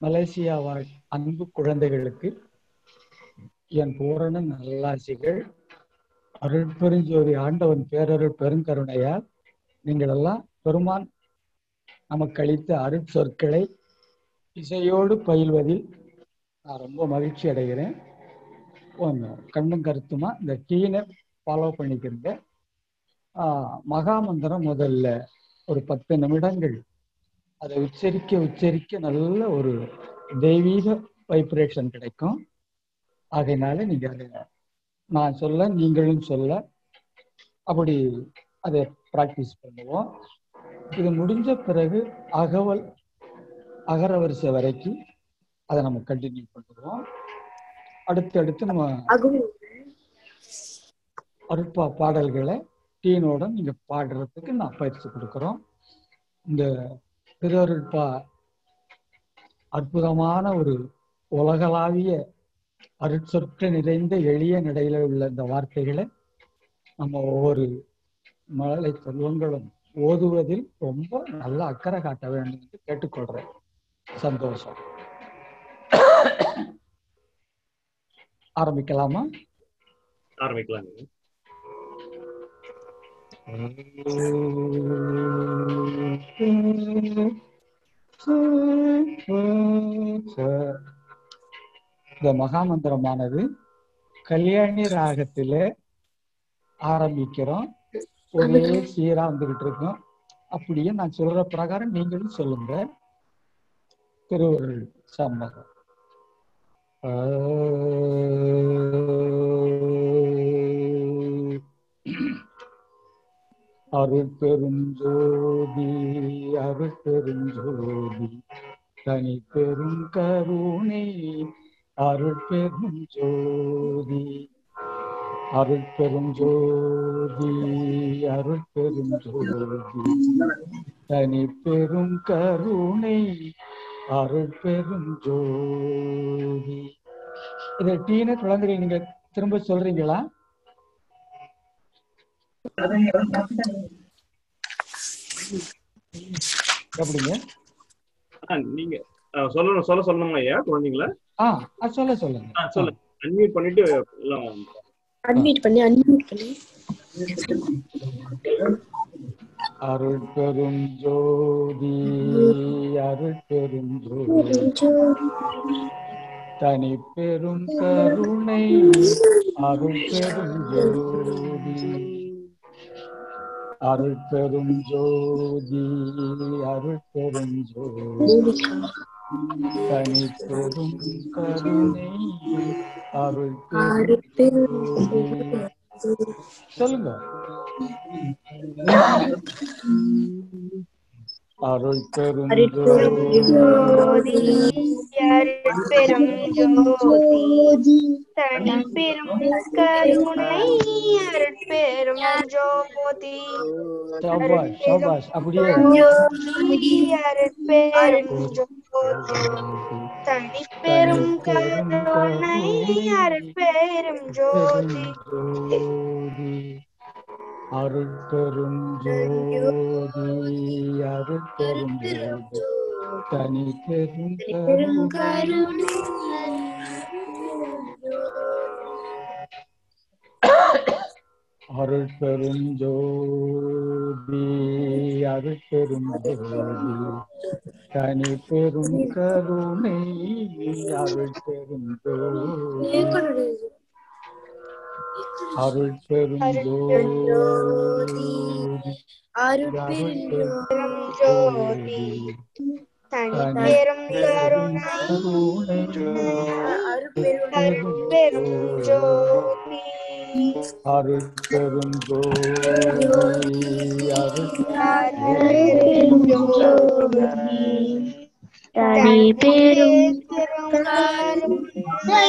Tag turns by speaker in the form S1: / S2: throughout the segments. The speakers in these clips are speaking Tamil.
S1: மலேசியா வாழ் அன்பு குழந்தைகளுக்கு என் பூரண நல்லாசிகள் அருட்பெருஞ்சோதி ஆண்டவன் பேரருள் பெருங்கருணையால் நீங்கள் எல்லாம் பெருமான் நமக்கு அளித்த அருட்சொற்களை இசையோடு பயில்வதில் நான் ரொம்ப மகிழ்ச்சி அடைகிறேன் கொஞ்சம் கண்ணும் கருத்துமா இந்த டீனை ஃபாலோ பண்ணிக்கிறங்க ஆஹ் மகாமந்திரம் முதல்ல ஒரு பத்து நிமிடங்கள் அதை உச்சரிக்க உச்சரிக்க நல்ல ஒரு தெய்வீக வைப்ரேஷன் கிடைக்கும். ஆகையினால நீங்க அதை நான் சொல்ல நீங்களும் சொல்ல அப்படி அதை ப்ராக்டிஸ் பண்ணுவோம். இது முடிஞ்ச பிறகு அகவல் அகர வரிசை வரைக்கும் அதை நம்ம கண்டினியூ பண்ணுவோம். அடுத்தடுத்து நம்ம அருட்பா பாடல்களை டீனோட நீங்க பாடுறதுக்கு நான் பயிற்சி கொடுக்குறோம். இந்த திருவருட்பா அற்புதமான ஒரு உலகளாவிய அருட்சொற்று நிறைந்த எளிய நிலையில உள்ள இந்த வார்த்தைகளை நம்ம ஒவ்வொரு மழலை செல்வங்களும் ஓதுவதில் ரொம்ப நல்ல அக்கறை காட்ட வேண்டும் என்று கேட்டுக்கொள்றேன். சந்தோஷம். ஆரம்பிக்கலாமா?
S2: ஆரம்பிக்கலாம்
S1: இந்த மகாமந்திரமானது கல்யாணி ராகத்தில ஆரம்பிக்கிறோம். ஒரே சீரா வந்துகிட்டு இருக்கோம். அப்படியே நான் சொல்ற பிரகாரம் நீங்களும் சொல்லுங்க. திருவருள் சம்மதம். அருட்பெருஞ்சோதி அருட்பெருஞ்சோதி தனி பெரும் கருணை அருட்பெருஞ்சோதி அருட்பெருஞ்சோதி அருட்பெருஞ்சோதி தனி பெரும் கருணை அருட்பெருஞ்சோதி. இதை டீன குழந்தைகள் நீங்க திரும்ப சொல்றீங்களா? எப்படிங்க
S2: நீங்க சொல்லணும் சொல்ல சொல்லணுங்க ஐயா? குழந்தைங்களா?
S1: ஆ சொல்ல சொல்லுங்க.
S2: ஆ, சொல்லுங்க. அன்மியூட் பண்ணிட்டு எல்லாம்
S3: அன்மியூட் பண்ணி அன்மியூட் பண்ணி.
S1: அருள் பெரும் ஜோதி அருள் பெரும் ஜோதி. தனி பெரும் கருணை அருள் பெரும் ஜோதி. அருள் பெரும் ஜோதி அருள் பெரும் ஜோதி தனி பெரும் கருணை அருள் பெரும் ஜோதி சொல்லுங்க. அருள் பெரும் ஜோதி
S4: அருட்பெரும் ஜோதி தனிப்பெரும் கருணை அருட்பெரும் ஜோதி
S1: சபாஷ் சபாஷ் அப்படியே
S4: ஜோதி அருட்பெரும் ஜோதி தனிப்பெரும் கருணை அருட்பெரும் ஜோதி
S1: ஜோதி அருட்பெரும் ஜோதி அருட்பெரும் ஜோதி தனி பெரும் கருணை அருட்பெரும் ஜோதி அருட்பெரும் ஜோதி தனி பெரும் கருணை அருட்பெரும் ஜோதி அருட்பெரும் ஜோதி
S4: அருட்பெரும் ஜோதி தனிப்பெரும் கருணை அருட்பெரும் ஜோதி
S1: அருட்பெரும் ஜோதி
S4: அருட்பெரும் ஜோதி தனிப்பெரும் கருணை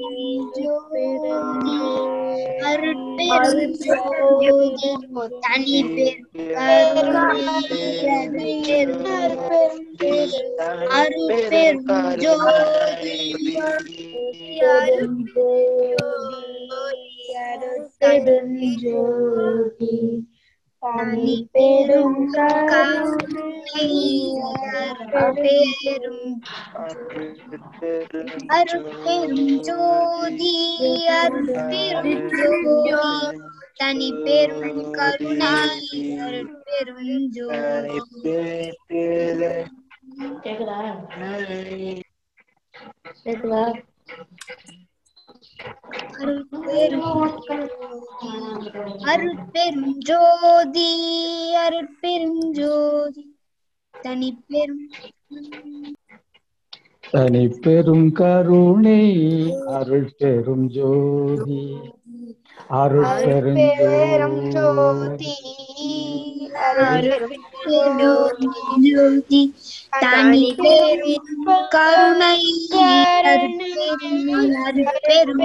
S4: அருட்பெரும் ஜோதி
S1: அருட்பெரும்
S4: ஜோதி
S1: தனி
S4: அருட்பெரும்
S5: அருட்பெருஞ்சோதி தனி
S4: பெரும்
S5: அருட்பெரும் அருட்பெரும் ஜோதி அருட்பெரும் ஜோதி தனி பெரும் கருணை அருட்பெரும் ஜோதி.
S4: கேக்குதா? கேக்குதா?
S5: அருட்பெரும் ஜோதி அருட்பெரும் ஜோதி
S1: தனிப்பெரும் தனிப்பெரும் கருணை அருள் பெரும் ஜோதி. அருள் பெரும் ஜோதி
S5: ஜோதி தனி பெரும் கருணை அருட்பெரும்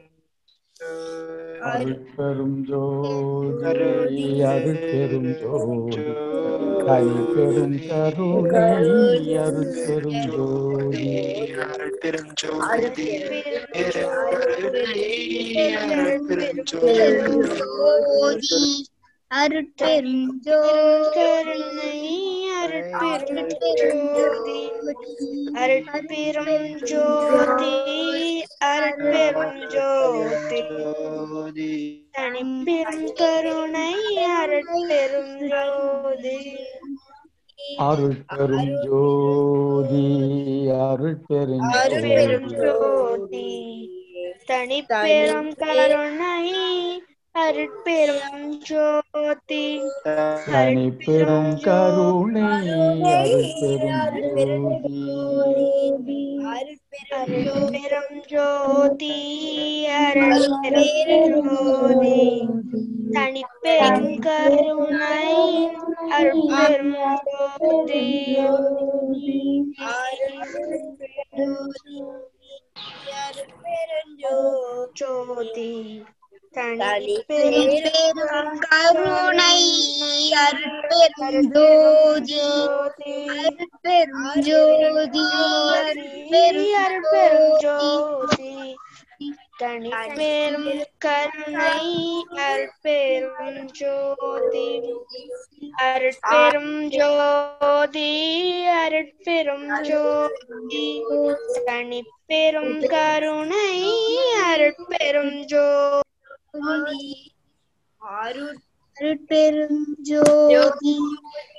S5: அருட்பெரும் ஜோதி அருட்பெரும் ஜோதி அருட்பெரும் ஜோதி பெரும் கருணை
S4: அருட்பெரும் ஜோதி.
S1: அருள் பெரும் ஜோதி. அருள் பெரும் ஜோதி. தனி பெரும் கருணை அருள் பெரும் ஜோதி
S5: ஜோதி. அருட்பெரும்
S4: அருட்பெரும் ஜோதி அருட்பெரும் ஜோதி தனிப்பெரும் கருணை அருட்பெரும் ஜோதி
S1: அருள் பெரும் ஜோதி அருள் பெரும்
S4: அருட்பெரும்
S1: ஜோதி
S4: ஜோதி தனிப்பெரும் கருணை அருட்பெரும் ஜோதி
S1: தனி பெரும் கருணை அருள் பெரும் ஜோதி
S4: அருட்பெரும் ஜோதி அருட்பெரும் ஜோதி தனிப்பெரும் கருணை அருட்பெரும் ஜோதி ஜோதி
S5: பெரும் கருணை அருட்பெரும் ஜோதி அருட்பெரும் ஜோதி
S4: அருட்பெரும் ஜோதி தனிப்பெரும் கருணை அருட்பெரும் ஜோதி அருட்பெரும் ஜோதி அருட்பெரும் ஜோதி தனிப்பெரும் கருணை அருட்பெரும் ஜோதி
S5: அருட்பெரும் ஜோதி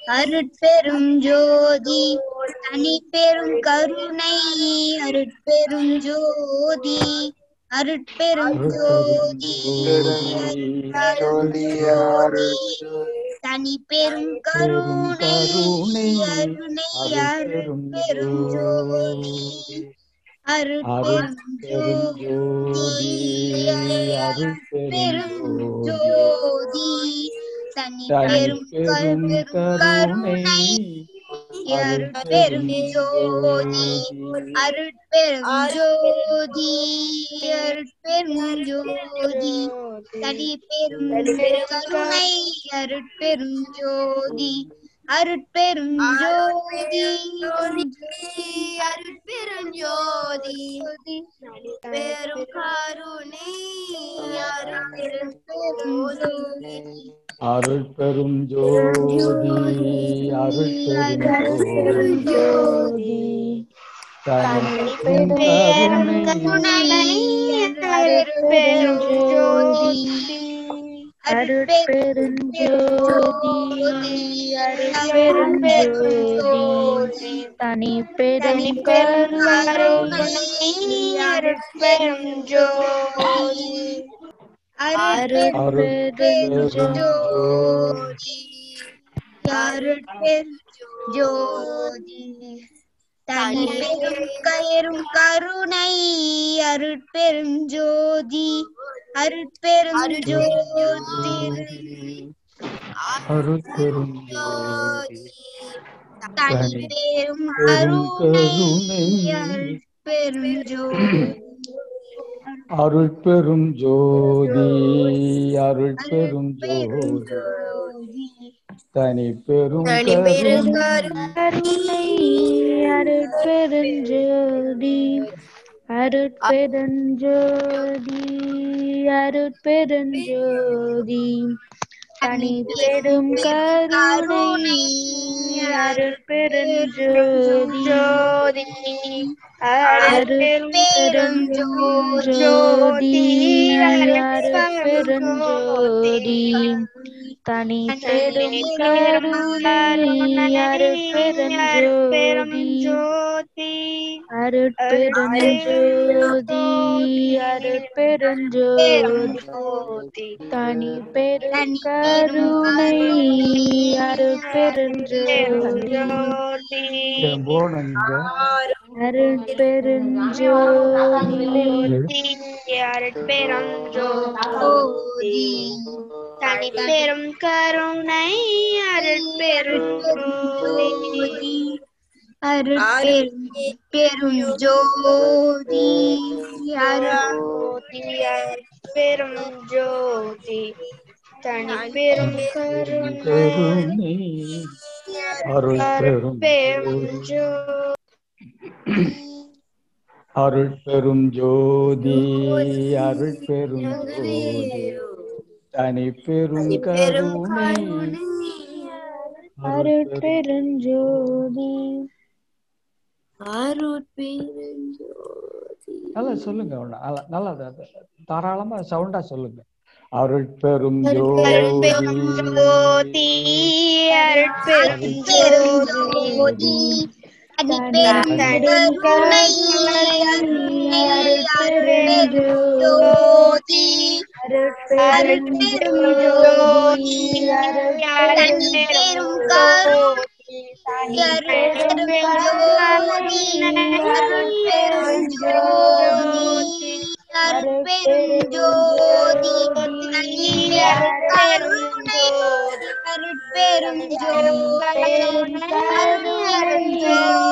S5: அருட்பெரும் ஜோதி தனி பெரும் கருணை அருட்பெரும் ஜோதி அருட்பெரும் ஜோதி தனி பெரும் கருணை அருணை அருட்பெரும் ஜோதி. அருட்பெரும் ஜோதி தனி பெரும் கருணை அருட்பெரும் ஜோதி அருட்பெரும் ஜோதி அருட்பெரும் ஜோதி தனி பெரும் கருணை அருட்பெரும் ஜோதி அருட்பெரும் ஜோதி அருட்பெரும் ஜோதி பெரும் கருணை அருட்பெரும் ஜோதி
S1: அருள் பெரும் ஜோதி அருள் பெரும் ஜோதி தனி பெரும் கருணை
S4: அருட்பெரும் ஜோதி
S5: அருட்பெரும்
S4: அருட்பெரும் தனி பெரும் கருணை அருட்பெரும் ஜோதி
S5: அருட்பெருஞ்சோதி அருட்பெருஞ்சோதி தனிப்பெரும் கயரும் கருணை அருட்பெருஞ்சோதி அருட்பெருஞ்சோதி
S1: அருட்பெரும் ஜோதி
S5: தனிப்பெரும்
S1: பெரும்
S5: கருணை
S1: கருணை
S5: அருட்பெருஞ்சோதி
S1: அருட்பெரும் ஜோதி அருட்பெரும் ஜோதி. தனி பெரும்
S5: தனிப்பெரும்
S4: கருணை. அருட்பெருஞ்சோதி அருட்பெருஞ்சோதி அருட்பெருஞ்சோதி. தனி பெரும் கருணை அருட்பெருஞ்சோதி அருட்பெருஞ்சோதி அருட்பெருஞ்சோதி. தனி பெரும் கருணை அருட்பெருஞ்சோதி அருட்பெருஞ்சோதி அருட்பெருஞ்சோதி தனி பெரும் கருணை அருட்பெருஞ்சோதி அருட்பெருஞ்சோதி அருட்பெருஞ்சோதி தனி பெரும் கருணை அருட்பெருஞ்சோதி
S5: பெரும் ஜோதி.
S4: ஜோதி. அருட்பெரும் ஜோதி. தனி பெரும் கருணை
S1: அருட்பெரும்
S4: அருட்பெரும்
S1: ஜோதி. அருட்பெரும் ஜோதி. தனி பெரும் கருணை.
S4: அருட்பெருஞ்சோதி
S1: நல்லா சொல்லுங்க. நல்லா- தாராளமா சவுண்டா சொல்லுங்க. அருட்பெரும் ஜோதி
S4: அருட்பெரும் ஜோதி
S5: தனிப்பெரும்
S4: பெரும்
S5: கருணை
S4: அருட்பெரும்
S5: ஜோதி
S4: அருட்பெரும் ஜோதி அருட்பெரும் ஜோதி
S5: அருட்பெரும்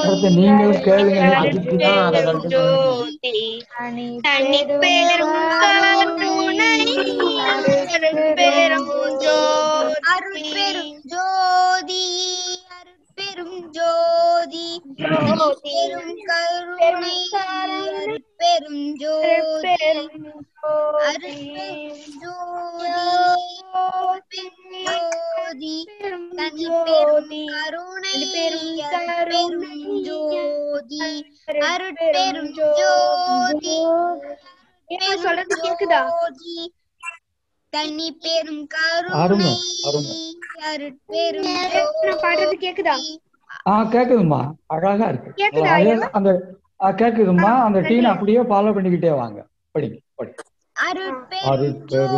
S1: அடுத்து நீங்களும் கேளுங்க அதுக்கு தான் அதை வந்து
S4: ஜோதி பெரும் ஜோதி
S5: பெரும் கருணை பெரும் ஜோதி அருட்பெரும் ஜோதி
S4: சொல்றது கேக்குதா
S5: ஜோதி தனி பெரும் கருணை. அருட்பெரும்
S4: நான் பாடுறது கேக்குதா
S1: ஆ கேக்குதும்மா அழகா இருக்கு? அந்த ஆ, கேக்குதும்மா. அந்த டீன் அப்படியே ஃபாலோ பண்ணிக்கிட்டே வாங்க. படிங்க படி
S5: அருட்பெரும்
S1: அருட்பெரும் ஜோதி
S4: அருட்பெருஞ்சோதி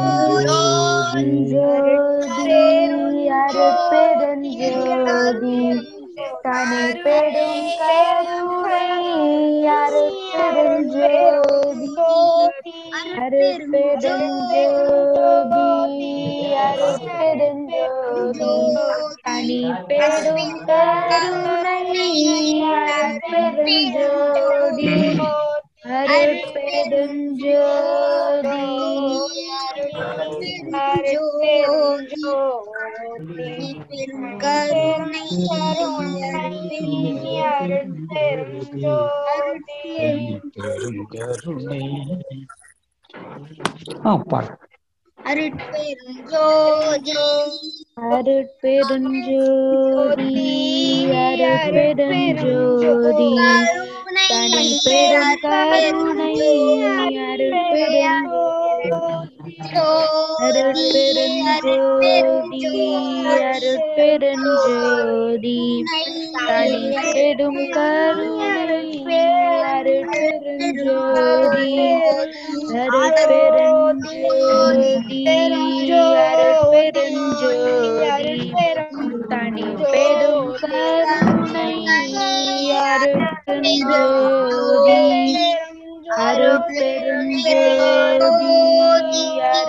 S4: தனி பெரும் கருணை அருட்பெருஞ்சோதி அருட்பெருஞ்சோதி அருட்பெருஞ்சோதி தனி பெரும் கருணை அருட்பெருஞ்சோதி. அருட்பெருஞ்சோதி அருட்பெருஞ்சோதி பெரும் கருணை
S1: பெருங்கருணை ஆ பாடு
S4: அருட்பெரும் ஜோதி
S6: அருட்பெருஞ்சோதி அருட்பெருஞ்சோதி தனி பெரும் கருணை அருட்பெருஞ்சோதி அருட்பெருஞ்சோதி தனி பெரும் கருணை அருட்பெருஞ்சோதி அருட்பெருஞ்சோதி அருட்பெருஞ்சோதி தனி பெரும் கருணை அருட்பெருஞ்சோதி. அருட்பெருஞ்சோதி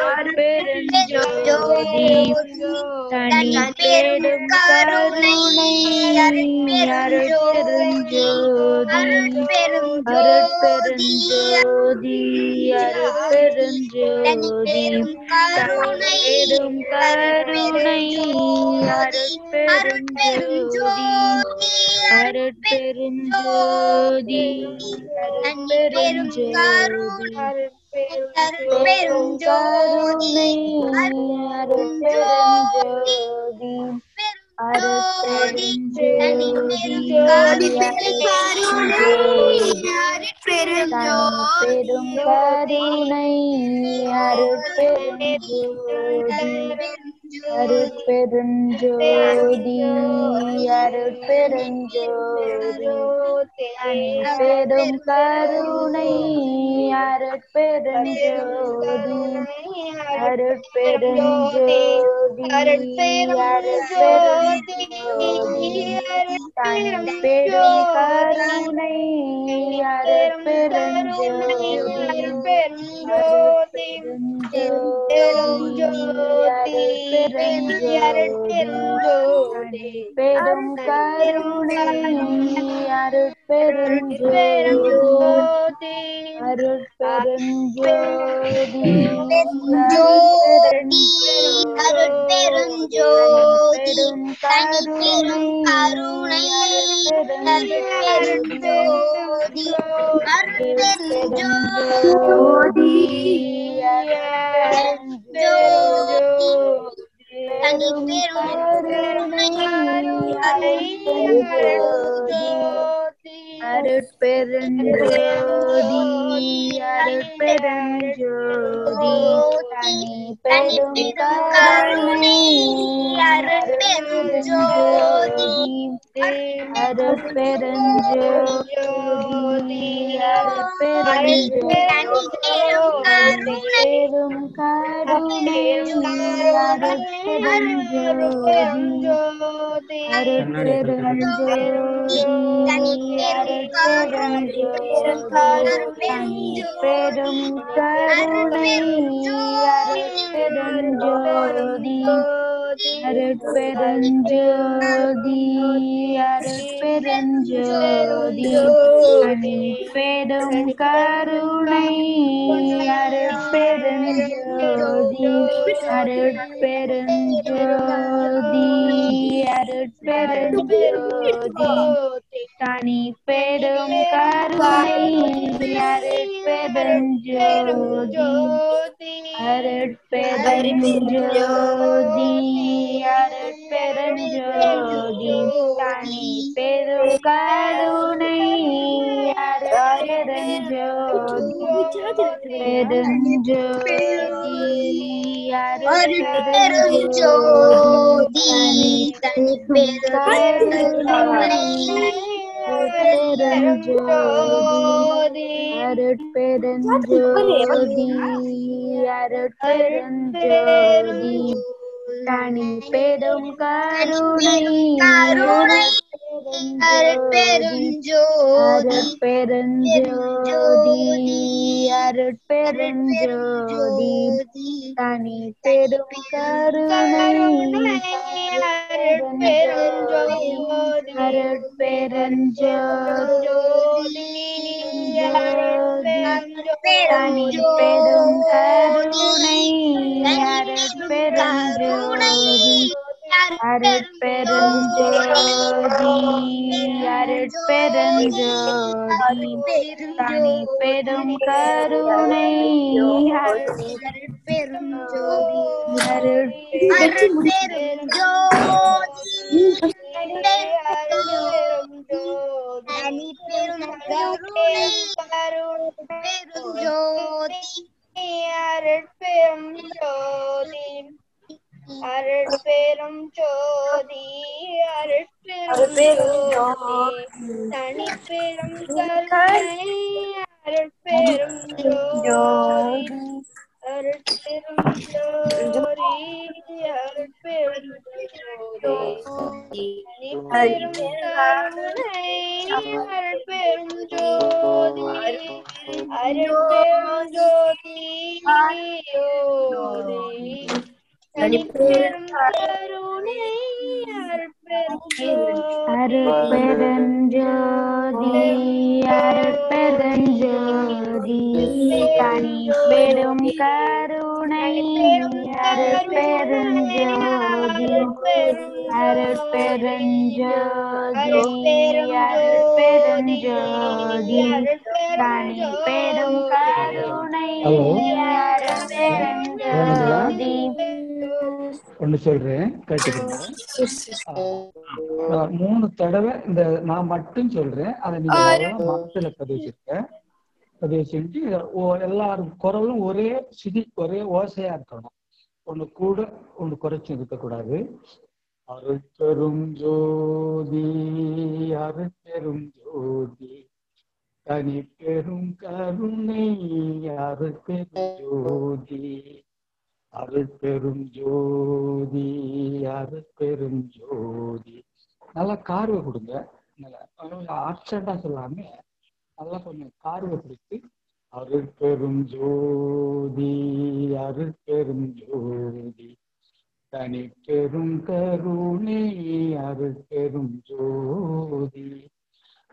S6: அருட்பெருஞ்சோதி தனி பெரும் கருணை அருட்பெருஞ்சோதி அருட்பெருஞ்சோதி அருட்பெருஞ்சோதி பெரும் கருணை அருட்பெருஞ்சோதி அருட்பெருஞ்சோதி அருட்பெருஞ்சோதி அருட்பெருஞ்சோதி பெரும் கருணை அருட்பெருஞ்சோதி அருட்பெருஞ்சோதி அருட்பெருஞ்சோதி பெரும் கருணை அருட்பெருஞ்சோதி அருட்பெருஞ்சோதி அருட்பெருஞ்சோதி தனி பெரும் கருணை அருட்பெருஞ்சோதி அருட்பெருஞ்சோதி பெரும் கருணை அருட்பெருஞ்சோதி அருட்பெருஞ்சோதி
S4: அருட்பெருஞ்சோதி
S6: பெரும்
S4: தனி பெரும்
S6: கருணை
S4: கருணை அருட்பெருஞ்சோதி
S6: அருட்பெருஞ்சோதி
S4: அருட்பெருஞ்சோதி தனி பெரும் கருணை
S6: அருட்பெருஞ்சோதி அருட்பெருஞ்சோதி தனி பெரும் கருணை அருட்பெருஞ்சோதி அருட்பெருஞ்சோதி அருட்பெருஞ்சோதி பெரும் கருணை அருட்பெருஞ்சோதி அருட்பெருஞ்சோதி அருட்பெருஞ்சோதி பெரும் கருணை அருட்பெருஞ்சோதி அருட்பெருஞ்சோதி அருட்பெருஞ்சோதி அணி பெரும் கருணை அருட்பெருஞ்சோதி அருட்பெருஞ்சோதி அருட்பெருஞ்சோதி தனி பெரும் கருணை அருட்பெருஞ்சோதி அருட்பெருஞ்சோதி அருட்பெருஞ்சோதி தனி பெரும் கருணை அருட்பெருஞ்சோதி பெருஞ்சோதி
S4: அருட்பெருஞ்சோதி தனி பெரும் கருணை
S6: அருட்பெருஞ்சோதி அருட்பெருஞ்சோதி தனி பெரும் கருணை
S4: அருட்பெருஞ்சோதி
S6: பெருஞ்சோதி அருட்பெருஞ்சோதி தனி பெரும் கருணை அருட்பெருஞ்சோதி அருட்பெருஞ்சோதி. பெரும் கருணை அருட்பெருஞ்சோதி அருட்பெருஞ்சோதி அருட்பெருஞ்சோதி தனி பெரும் கருணை
S4: அருட்பெருஞ்சோதி தனி பெரும் கருணை
S7: அருட்பெரும் ஜோதி அருட்பெரும் ஜோதி அருட்பெரும் அருட்பெரும் ஜோதி அருட்பெரும் ஜோதி அருட்பெரும் ஜோதி. தனிப்பெரும் கருணை அருட்பெரும் ஜோதி. அருட்பெரும் ஜோதி ஜோதி தனிப்பெரும் கருணை அருட்பெரும் ஜோதி
S6: அருட்பெருஞ்சோதி அருட்பெருஞ்சோதி அருட்பெருஞ்சோதி தனி பெரும் கருணை அருட்பெருஞ்சோதி
S1: ஒண்ணு சொல்றேன் கேட்டுக்கோங்க. மூணு தடவை இந்த நான் மட்டும் சொல்றேன் அதை நீங்க மனசுல பதிவுச்சிருக்க பதிவு செஞ்சு எல்லாரும் குரலும் ஒரே சிதி ஒரே ஓசையா இருக்கணும். ஒண்ணு கூட ஒண்ணு குறைச்சு இருக்கக்கூடாது. அருட்பெரும் ஜோதி அருட்பெரும் ஜோதி தனி பெரும் கருணை அருட்பெரும் ஜோதி. அருட்பெரும் ஜோதி அருட்பெரும் ஜோதி. நல்லா கார்வை கொடுங்க. நல்லா ஆப்சண்டா சொல்லாம நல்லா கொஞ்சம் கார்வை கொடுத்து அருட்பெரும் ஜோதி அருட்பெரும் ஜோதி. தனி பெரும் கருணை அருட்பெரும் ஜோதி.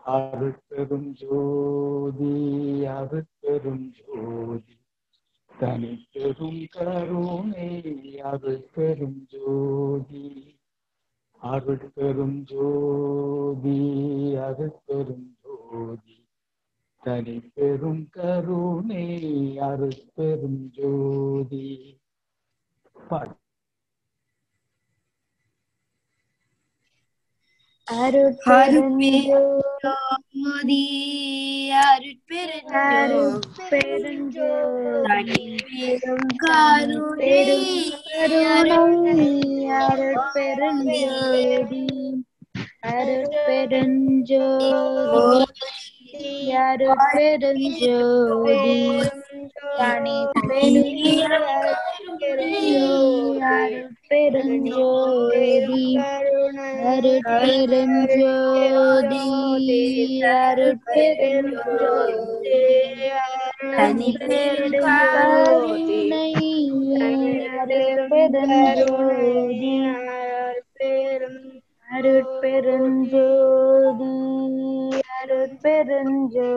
S1: அருட்பெரும் ஜோதி அருட்பெரும் ஜோதி. தனி பெரும் கருணை அருட்பெரும் ஜோதி அருட்பெரும் ஜோதி அருட்பெரும் ஜோதி தனி பெரும் கருணை அருட்பெரும் ஜோதி பாடு
S7: அருட்பெருஞ்சோதி பெரும் கருணை
S6: அருட்பெருஞ்சோதி அருட்பெருஞ்சோதி அருட்பெருஞ்சோதி தனி அருட்பெருஞ்சோதி அருட்பெருஞ்சோதி அருட்பெருஞ்சோதி தனி பெருங்கருணை அருட்பெருஞ்சோதி அருட்பெருஞ்சோதி அருட்பெருஞ்சோதி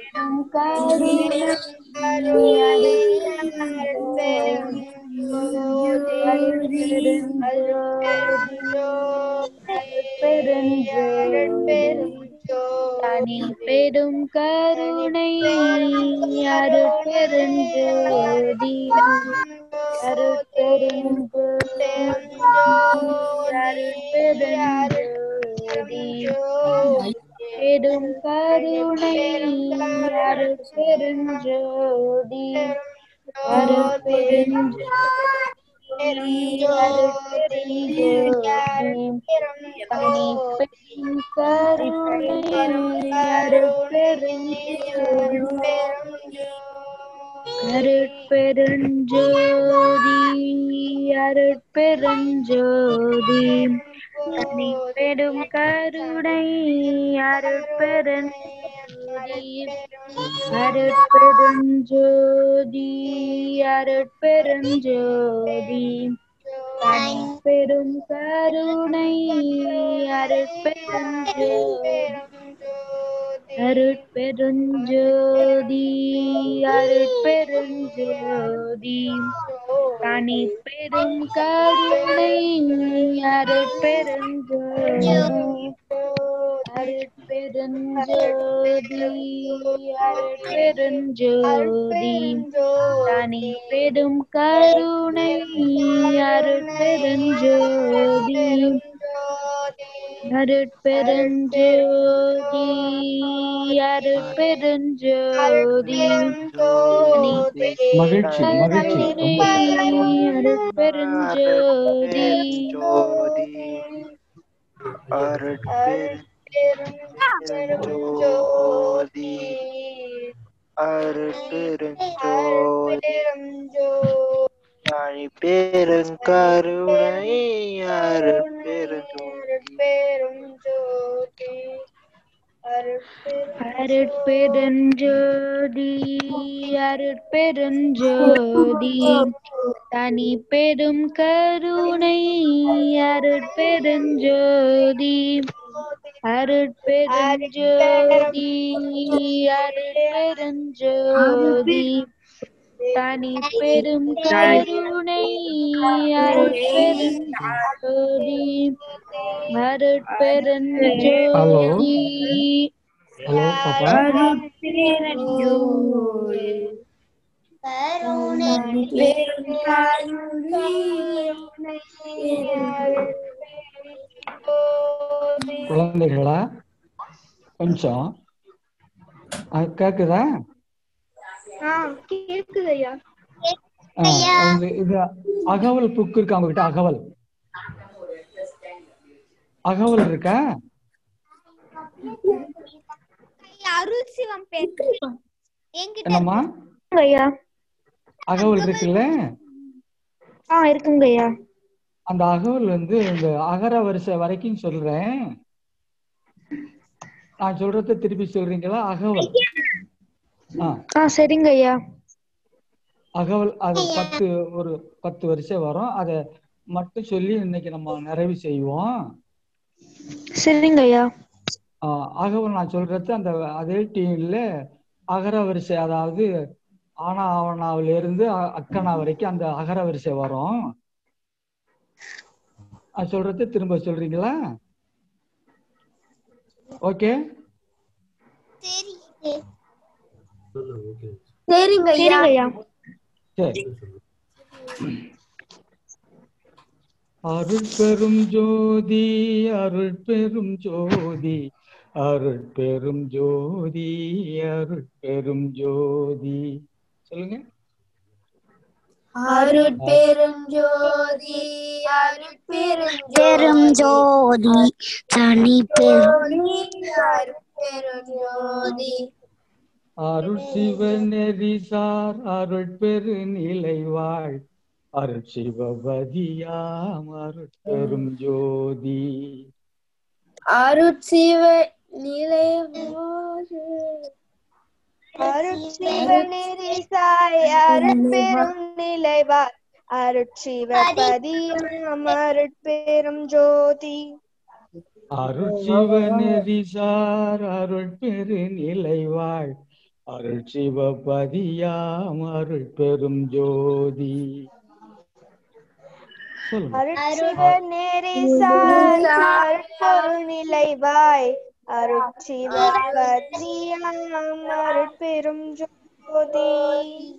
S6: தனி பெரும் கருணை தனி பெரும் கருணை அருட்பெருஞ்சோதி அருட்பெருஞ்சோதி பெரும் கருணை அருட்பெருஞ்சோதி. அருட்பெருஞ்சோதி அருட்பெருஞ்சோதி. பெரும் கருணை அருட்பெருஞ்சோதி அருட்பெருஞ்சோதி அருட்பெருஞ்சோதி பெரும் கருணை அருட்பெருஞ்சோதி அருட்பெருஞ்சோதி அருட்பெருஞ்சோதி தனி பெரும் கருணை அருட்பெருஞ்சோதி அருட்பெருஞ்சோதி அருட்பெருஞ்சோதி தனி பெரும் கருணை அருட்பெருஞ்சோதி அருட்பெருஞ்சோதி அருட்பெருஞ்சோதி
S1: மகிழ்ச்சி. மகிழ்ச்சி
S6: அருட்பெருஞ்சோதி
S8: அருட்பெருஞ்சோதி அருட்பெருஞ்சோதி. பெருங்கருணை அருட்பெருஞ்சோதி.
S6: அருட்பெருஞ்சோதி அருட்பெருஞ்சோதி தனி பெரும் கருணை அருட்பெருஞ்சோதி அருட்பெருஞ்சோதி அருட்பெருஞ்சோதி தனி பெரும் கருணை அருட்பெருஞ்சோதி அருட்பெருஞ்சோதி
S1: குழந்தைகளா? கொஞ்சம். அஹ், கேக்குதா இது அகவல் புக் இருக்கா உங்ககிட்ட அகவல். அகவல் இருக்கா?
S4: அருள் சிவம்
S1: என்னம்மா?
S6: ஐயா
S1: அகவல் இருக்குல்ல?
S6: ஆ இருக்குங்க ஐயா
S1: அந்த அகவல் வந்து இந்த அகர வரிசை வரைக்கும் சொல்றேன். நான் சொல்றத திருப்பி சொல்றீங்களா? அகவல். ஆ.
S6: ஆ சரிங்க ஐயா.
S1: அகவல் அது பத்து ஒரு பத்து வரிசை வரும். அதை மட்டும் சொல்லி இன்னைக்கு நம்ம நிறைவு செய்வோம்.
S6: சரிங்க ஐயா.
S1: அகவல் நான் சொல்றது அந்த அதே டீம்ல அகர வரிசை அதாவது ஆனா ஆவணாவில இருந்து அக்கனா வரைக்கும் அந்த அகர வரிசை வரும். சொல்றது திரும்ப சொல்றீங்களா? ஓகே
S4: சரி
S7: சரிங்க ஐயா
S6: சரிங்க ஐயா
S1: சரி அருட்பெரும் ஜோதி அருட்பெரும் ஜோதி அருட்பெரும் ஜோதி அருட்பெரும் ஜோதி. சொல்லுங்க.
S7: அருட்பெருஞ்சோதி அருட்பெருஞ்சோதி
S4: பெரும் ஜோதி. தனி பெரும்
S7: அருட்பெருஞ்சோதி
S1: அருள் சிவநெறிசார் அருட்பெரு நிலைவாழ் அருட்சிவபதியாம் அருட்பெரும் ஜோதி.
S7: அருட்சிவ நிலை
S4: அருட்சிவநெறிசாய் அருட்பெரும் நிலைவார் அருட்சிவபதியாம் அருட்பெரும் ஜோதி.
S1: அருட்சிவநெறிசார் அருட்பெரு நிலைவாழ் அருட்சிவபதியாம் அருட்பெரும் ஜோதி. சொல்லுங்க.
S4: அருட்சிவநெறிசாய் அருட்பெரும் நிலைவாய். அருட்சிவபதியாம் ஜோதி.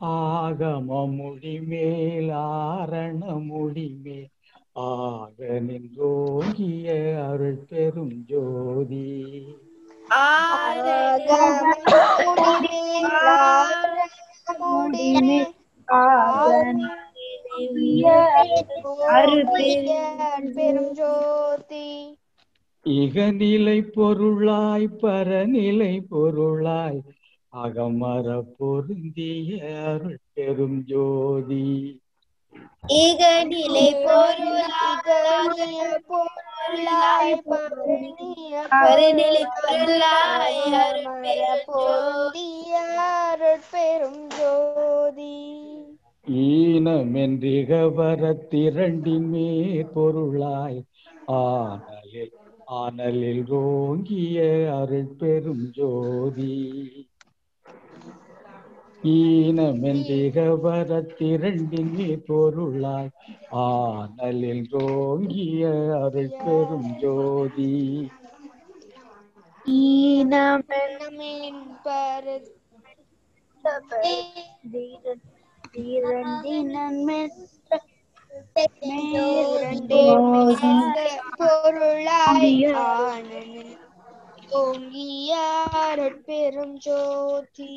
S1: ஆகம முடிமேல் ஆரண முடிமேல் ஆக நின்றோங்கிய அருள் பெரும் ஜோதி.
S4: பெரும் ஜோதி
S1: இகநிலை பொருளாய் பரநிலை பொருளாய் அகமர பொருந்திய அருள் பெரும் ஜோதி.
S7: பொருளாக
S4: பொருளாய்
S7: பரநிலை பொருளாய்
S4: அருட்பெரும் ஜோதி.
S1: ஈனமென்றிக வரத்திரண்டின் மேற் பொருளாய் ஆனலில் ஆனலில் ரோங்கிய அருட்பெரும் ஜோதி. ஈனமென்றிக வரத்திரண்டின் மேற் பொருளாய். ஆனலில் ரோங்கிய அருள்
S4: பெரும் ஜோதி பொருளாய். ஆனலில் அருட்பெரும் ஜோதி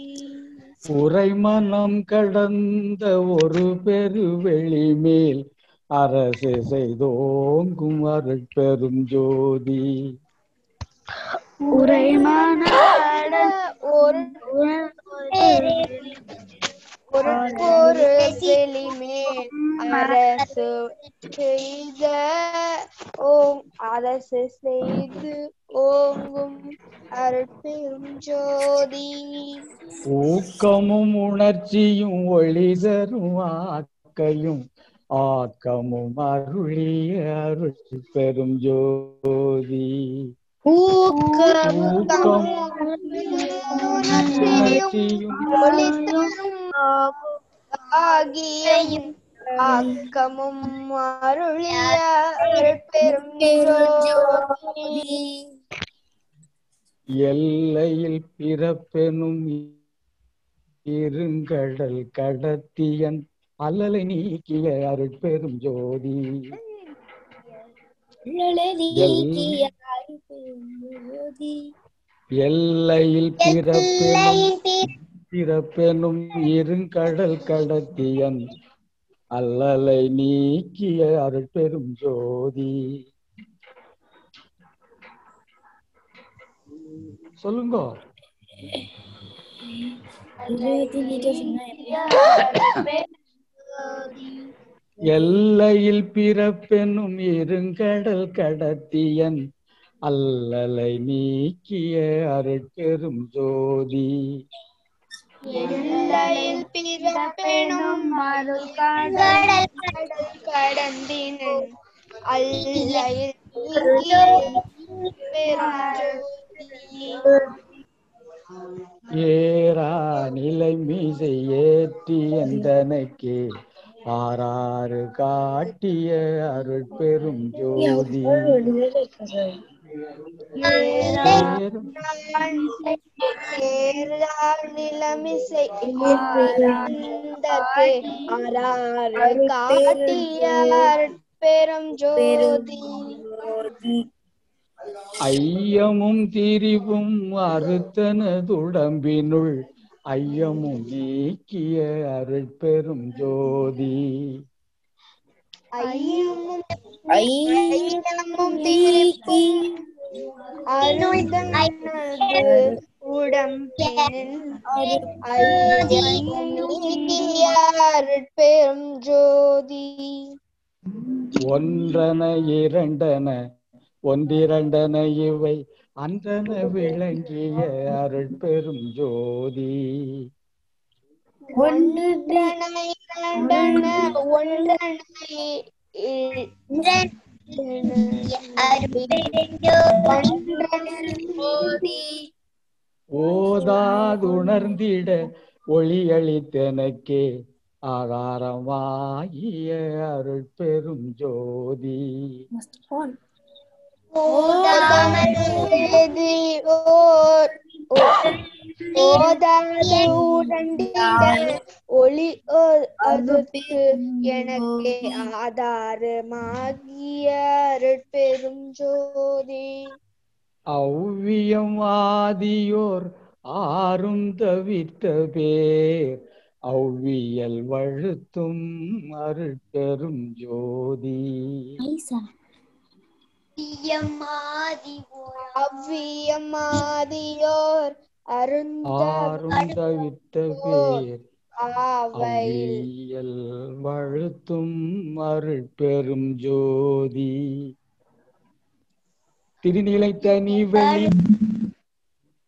S1: உரைமனம் கடந்த ஒரு பெருவெளி மேல் அரசு செய்தோங்கும் அருட்பெரும் ஜோதி
S4: ஒரு ஒரு பொருள் செலிமேல் அரசு செய்த ஓம் அரசு செய்து ஓங்கும் அருட்பெரும் ஜோதி.
S1: ஊக்கமும் உணர்ச்சியும் ஒளி தரும் ஆக்கையும் ஆக்கமும் அருளிய அருள் பெரும் ஜோதி
S4: ஒளித்தரும் ஆகியும் ஆக்கமும் அருளிய அருட்பெரும் ஜோதி.
S1: எல்லையில் பிறப்பெனும் இருங்கடல் கடத்தியன் அல்லலை நீக்கிய அருட்பெரும் ஜோதி. எல்லையில் பிறப்பெனும் பிறப்பெனும் இருங்கடல் கடத்தியன் அல்லலை நீக்கிய அருட்பெரும் ஜோதி. சொல்லுங்க. எல்லையில் பிறப்பெனும் இருங்கடல் கடத்தியன் அல்லலை நீக்கிய அருட்பெரும் ஜோதி.
S4: எல்லையில் பிறப்பெனும் கடல் கடந்தினன் அல்லையில்
S1: ஏரா நிலை மீசை ஏற்றி எந்தனைக்கு? ஆறாறு காட்டிய அருள் பெரும் ஜோதி
S4: நிலமிசை அந்தற்கு காட்டிய பெரும் ஜோதி.
S1: ஐயமும் திரிவும் அறுத்தனதுடம்பினுள் ஐயமும் நீக்கிய அருட்பெரும் ஜோதி.
S4: ஐயமும் ஐயமும் தீர்க்கும் அருந்தனது உடம்பினின் ஐயமும் அருட்பெரும் ஜோதி.
S1: ஒன்றன இரண்டன ஒன்றிரண்டன இவை அன்றன விளங்கிய ஜோதி.
S4: ஒன்றன இரண்டன ஒன்றனை
S1: ஓதாதுணர்ந்திட ஒளியளித்தனக்கே ஆகாரமாகிய அருட்பெரும் ஜோதி.
S4: ஓதாமதி ஓர் ஓதாத உடண்டிட ஒளி அதுக்கு எனக்கு ஆதாரமாகிய பெரும் ஜோதி
S1: அவ்வியம் ஆதியோர் ஆறும் தவித்த பேர். அவ்வியல் வழுத்தும் அருட்பெரும் ஜோதி.
S4: அவ்வியமாதியோர் அருந்த
S1: தவிர்த்த பேர்
S4: ஆவை
S1: அவ்வியல் வழுத்தும் அருட்பெரும் ஜோதி. திருநிலைத்தனி வெளி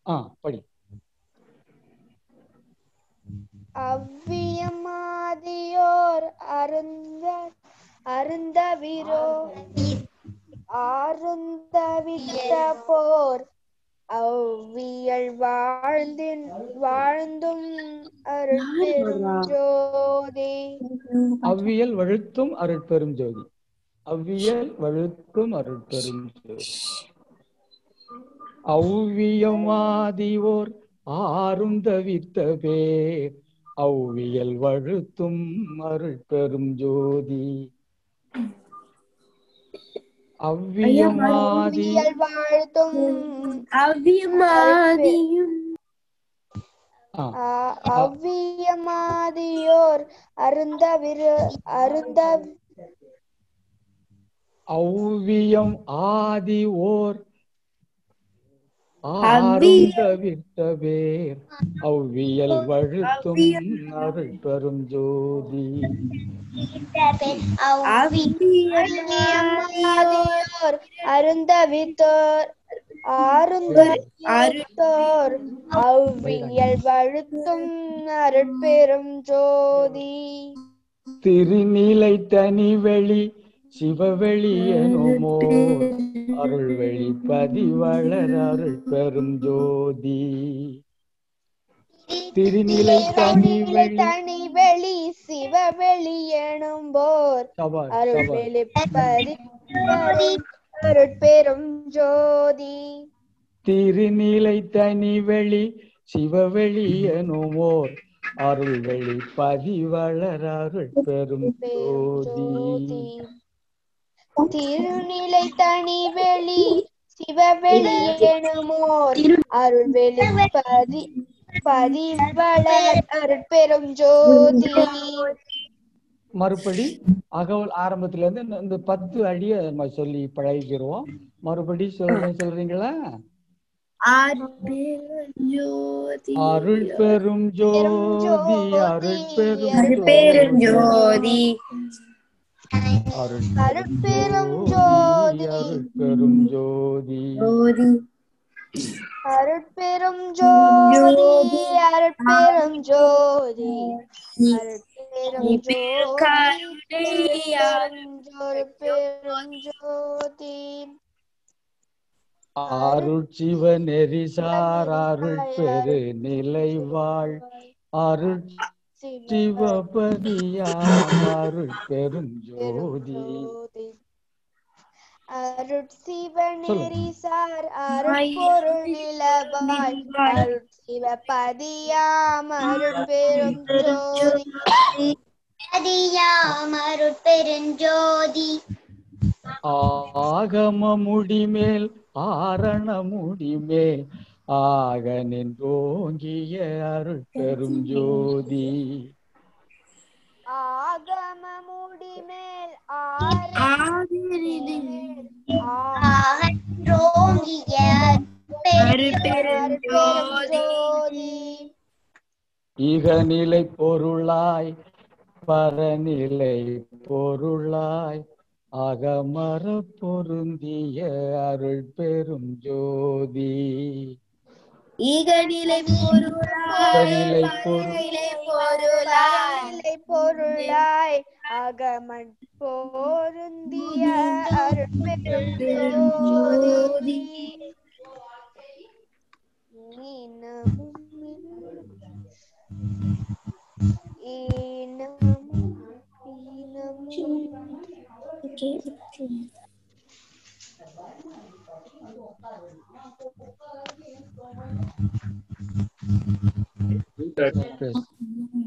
S1: ஆ படி.
S4: அவ்வியமாதியோர் அருந்த அருந்தவிரோ ஆருந்தவித்த போர் அவ்வியல் வாழ்ந்தின் வாழ்ந்தும் அருட்பெருஞ்சோதி
S1: அவ்வியல் வழுத்தும் அருட்பெரும் ஜோதி. அவ்வியல் வழுத்தும் அருட்பெரும் ஜோதி. அவ்வியமாதிவோர் ஆறும் தவிர்த்தவே அவ்வியல் வழுத்தும் அருட்பெரும் ஜோதி. அவ்வியமாதி
S7: அவ்வியமாதியும்
S4: அவ்வியமாதியோர் அருந்தவிரு அருந்த.
S1: அவ்வியம் ஆதி ஓர் ஆறுந்தவிர்த்தவேர் அவ்வியல் வழுத்தும் அருட்பெரும் ஜோதி.
S4: அவ்வியமாதியோர் அருந்தவித்தோர் ஆருந்தவித்தோர் அவ்வியல் வழுத்தும் அருட்பெரும் ஜோதி.
S1: திருநிலை தனிவெளி சிவவெளி எனுமோ அருள்வெளி பதிவளர் அருள் பெரும் ஜோதி. திருநிலை
S4: தனி வெளி சிவவெளி எனும்போர்
S1: சபாஷ் சபாஷ்
S4: அருள்வெளி பதி அருட்பெரும் ஜோதி.
S1: திருநிலை தனிவெளி சிவவெளி எனுமோர் அருள்வெளி பதிவளர் அருள் பெரும் ஜோதி.
S4: திருநிலை தனி வெளி சிவவெளி எனுமோர் அருள்வெளி பதி பதிவளர் அருட்பெரும் ஜோதி.
S1: மறுபடி அகவல் ஆரம்பத்துல இருந்து இந்த- பத்து அடியை நம்ம சொல்லி பழகிக்கிறோம். மறுபடி சொல்றேன் சொல்றீங்களா? அருள் பெரும் ஜோதி அருள் பெரும் அருள்
S4: அருட்பெரும் ஜோதி.
S1: அருள் பெரும் ஜோதி.
S7: ஜோதி
S4: அருட்பெரும் ஜோதி. அருட்பெரும் ஜோதி அருட்பெரும் ஜோதி அருட்பெரும் ஜோதி.
S1: அருள் சிவ நெறிசார் அருள் பெரு நிலைவாழ். அருள் சிவபதியாம் அருள் பெரும் ஜோதி.
S4: அருட்சிவநெறிசார் அருட்பொருள் நிலவாய் அருட்சிவபதியாம் அருட்பெரும் ஜோதி.
S5: அருட்பெருஞ்சோதி
S1: ஆகம முடிமேல் ஆரண முடிமேல் ஆக நின்றோங்கிய அருள் பெரும் ஜோதி.
S4: ஆகம முடிமேல்
S1: இகநிலை பொருளாய் பரநிலை பொருளாய் அகமர பொருந்திய அருள் பெரும் ஜோதி.
S7: ஈகநிலை
S4: பொருளாய் பொருளாய் அகமன் பொருந்திய ஈனமும் ஈனமும்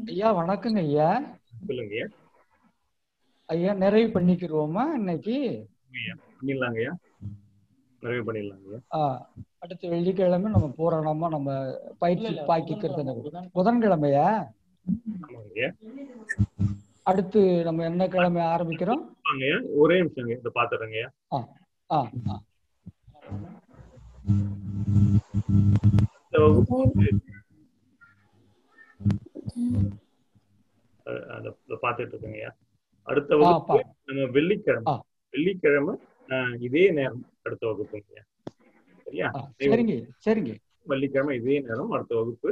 S1: ஐயா வணக்கங்க ஐயா.
S2: சொல்லுங்க ஐயா
S1: நிறைவு பண்ணிக்கிறோமா இன்னைக்கு?
S2: ஐயா பண்ணிடலாங்க ஐயா நிறைவு பண்ணிடலாங்க
S1: அடுத்த வெள்ளிக்கிழமை நம்ம பூரணமா நம்ம பயிற்சி பாக்கிக்கிறது புதன்கிழமையா? அடுத்து நம்ம என்ன கிழமை ஆரம்பிக்கிறோம்?
S2: ஒரே நிமிஷங்க இதை பாத்துறேங்க ஐயா
S1: ஆ ஆ ஆ.
S2: அஹ், அதை அதை பார்த்துட்டு இருக்கேங்க ஐயா. அடுத்த வகுப்பு நம்ம வெள்ளிக்கிழமை. வெள்ளிக்கிழமை இதே நேரம் அடுத்த வகுப்புங்க ஐயா. சரியா?
S1: சரிங்க சரிங்க.
S2: வெள்ளிக்கிழமை இதே நேரம் அடுத்த வகுப்பு.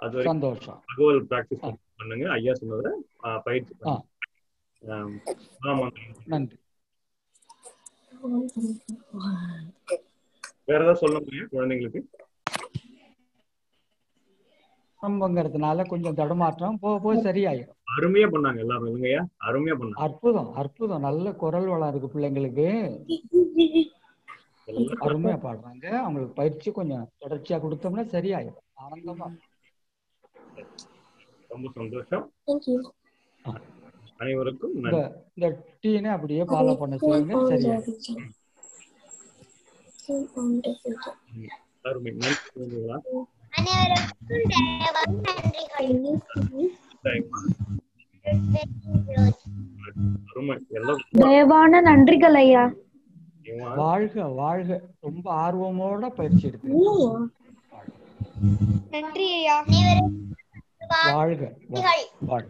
S2: அது வரைக்கும்
S1: சந்தோஷம்.
S2: தகவல் பிராக்டிஸ் பண்ணுங்க. ஐயா சொன்னதை பயிற்சி.
S1: நன்றி.
S2: வேற ஏதாவது சொல்லணும் குழந்தைங்களுக்கு?
S1: ஆரம்பங்கிறதுனால கொஞ்சம் தடுமாற்றம் போக போக சரியாயிடும்
S2: அருமையா பண்ணாங்க எல்லாரும் இல்லைங்கய்யா? அருமையா பண்ணாங்க.
S1: அற்புதம் அற்புதம். நல்ல குரல் வளம் இருக்கு பிள்ளைங்களுக்கு அருமையா பாடுறாங்க. அவங்களுக்கு பயிற்சி கொஞ்சம் தொடர்ச்சியா கொடுத்தோம்னா சரியாயிடும் ஆனந்தமா.
S2: ரொம்ப சந்தோஷம். அனைவருக்கும்
S1: இந்த
S2: நன்றி.
S1: இந்த டீனை அப்படியே ஃபாலோ பண்ண சொல்லுங்க. சரியாயிடும்
S2: அருமை. நன்றி.
S5: அனைவருக்கும் நன்றிகள்
S6: தயவான நன்றிகள் ஐயா.
S1: வாழ்க வாழ்க. ரொம்ப ஆர்வமோட பயிற்சி எடுத்து.
S4: நன்றி ஐயா.
S1: வாழ்க வாழ்க.